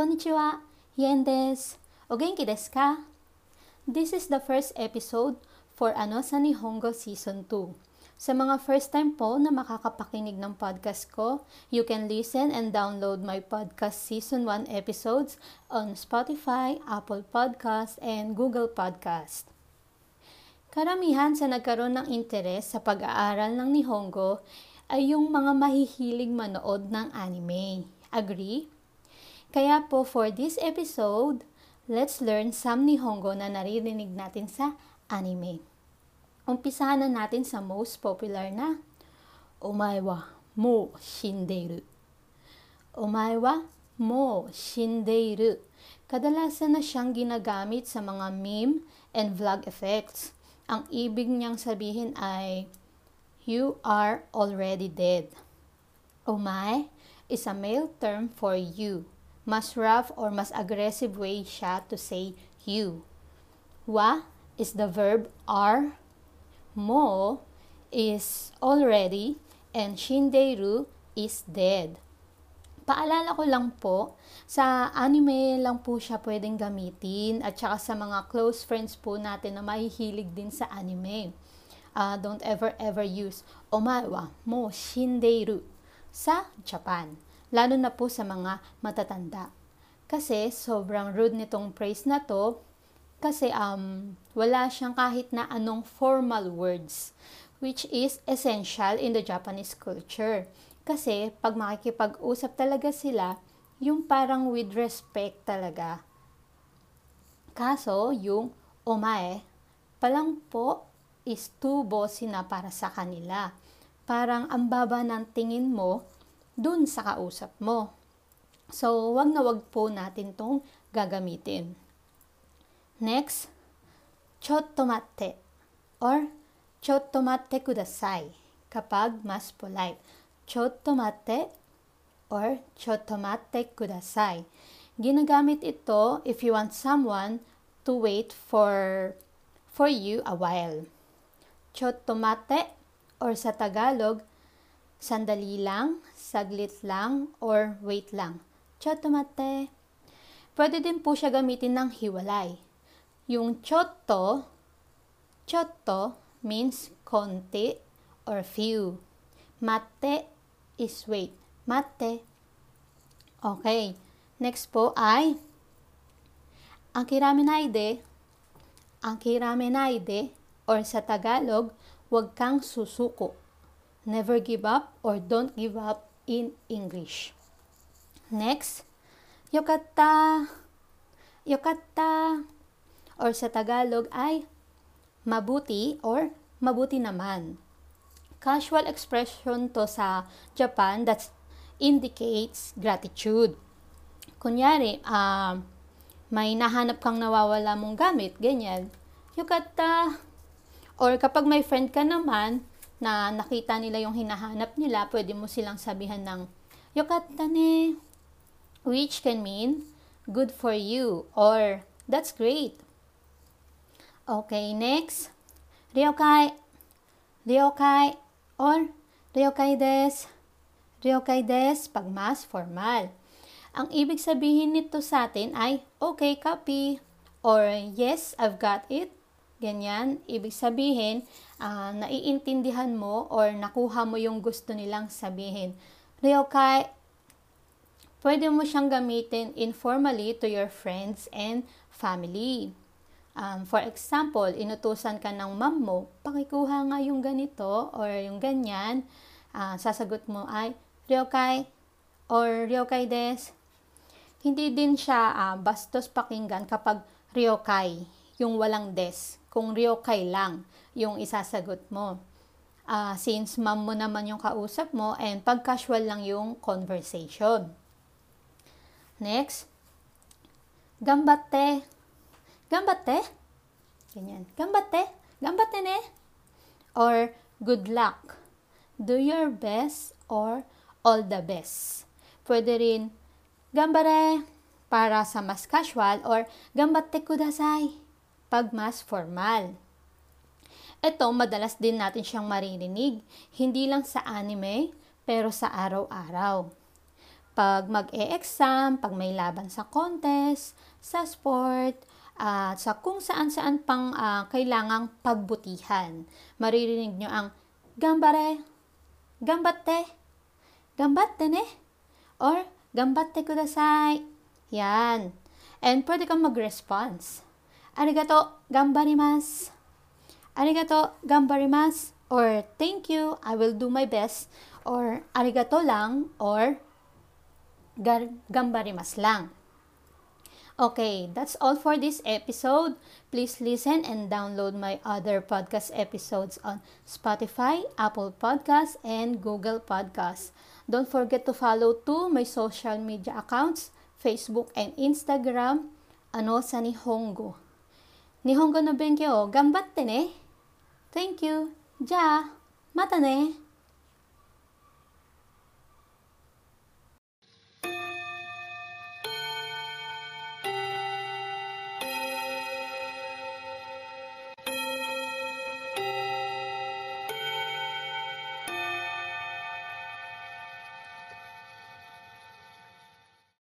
Konnichiwa, Yen desu. O genki desu ka? This is the first episode for Ano sa Nihongo Season 2. Sa mga first time po na makakapakinig ng podcast ko, you can listen and download my podcast Season 1 episodes on Spotify, Apple Podcast, and Google Podcast. Karamihan sa nagkaroon ng interes sa pag-aaral ng Nihongo ay yung mga mahihilig manood ng anime. Agree? Kaya po for this episode, let's learn some Nihongo na naririnig natin sa anime. Umpisahan na natin sa most popular na Omae wa mo shindeiru. Omae wa mo shindeiru. Kadalasan na siyang ginagamit sa mga meme and vlog effects. Ang ibig niyang sabihin ay You are already dead. Omae is a male term for you mas rough or mas aggressive way siya to say you. Wa is the verb are. Mo is already and shinderu is dead. Paalala ko lang po, sa anime lang po siya pwedeng gamitin at saka sa mga close friends po natin na mahihilig din sa anime. Uh, don't ever ever use omae wa mo shinderu sa Japan lalo na po sa mga matatanda. Kasi sobrang rude nitong phrase na to kasi um, wala siyang kahit na anong formal words which is essential in the Japanese culture. Kasi pag makikipag-usap talaga sila, yung parang with respect talaga. Kaso, yung omae, palang po is too bossy na para sa kanila. Parang ang baba ng tingin mo dun sa kausap mo. So, wag na wag po natin tong gagamitin. Next, chotto matte or chotto matte kudasai kapag mas polite. Chotto matte or chotto matte kudasai. Ginagamit ito if you want someone to wait for for you a while. Chotto matte or sa Tagalog, sandali lang, saglit lang, or wait lang. Chotomate. Pwede din po siya gamitin ng hiwalay. Yung chotto, chotto means konti or few. Mate is wait. Mate. Okay. Next po ay ang kiramenaide, ang kiramenaide, or sa Tagalog, huwag kang susuko never give up or don't give up in English. Next, yokatta, yokatta, or sa Tagalog ay mabuti or mabuti naman. Casual expression to sa Japan that indicates gratitude. Kunyari, uh, may nahanap kang nawawala mong gamit, ganyan. Yukatta. Or kapag may friend ka naman, na nakita nila yung hinahanap nila, pwede mo silang sabihan ng yokatta ne, which can mean good for you or that's great. Okay, next. Ryokai. Ryokai or ryokai des. Ryokai des pag mas formal. Ang ibig sabihin nito sa atin ay okay, copy or yes, I've got it Ganyan, ibig sabihin, uh, naiintindihan mo or nakuha mo yung gusto nilang sabihin. Ryokai, pwede mo siyang gamitin informally to your friends and family. Um, for example, inutusan ka ng mom mo, pakikuha nga yung ganito or yung ganyan. Uh, sasagot mo ay, Ryokai or Ryokai des. Hindi din siya uh, bastos pakinggan kapag Ryokai, yung walang des kung ryokai lang yung isasagot mo. Uh, since mom mo naman yung kausap mo and pag casual lang yung conversation. Next, gambatte. Gambatte? Ganyan. Gambatte? Gambatte ne? Or good luck. Do your best or all the best. Pwede rin gambare para sa mas casual or gambatte kudasai pag mas formal. Ito, madalas din natin siyang maririnig, hindi lang sa anime, pero sa araw-araw. pag mag-e-exam, pag may laban sa contest, sa sport, at uh, sa kung saan-saan pang uh, kailangang pagbutihan. Maririnig nyo ang gambare, gambatte, gambatte ne, or gambatte kudasai. Yan. And pwede kang mag-response. Arigato, gambarimasu. Arigato, gambarimasu. Or thank you, I will do my best. Or arigato lang. Or gambarimasu lang. Okay, that's all for this episode. Please listen and download my other podcast episodes on Spotify, Apple Podcasts, and Google Podcasts. Don't forget to follow too my social media accounts, Facebook and Instagram, ano sa Nihongo. Nihongo no benkyo, gambatte ne. Thank you. Ja, mata ne.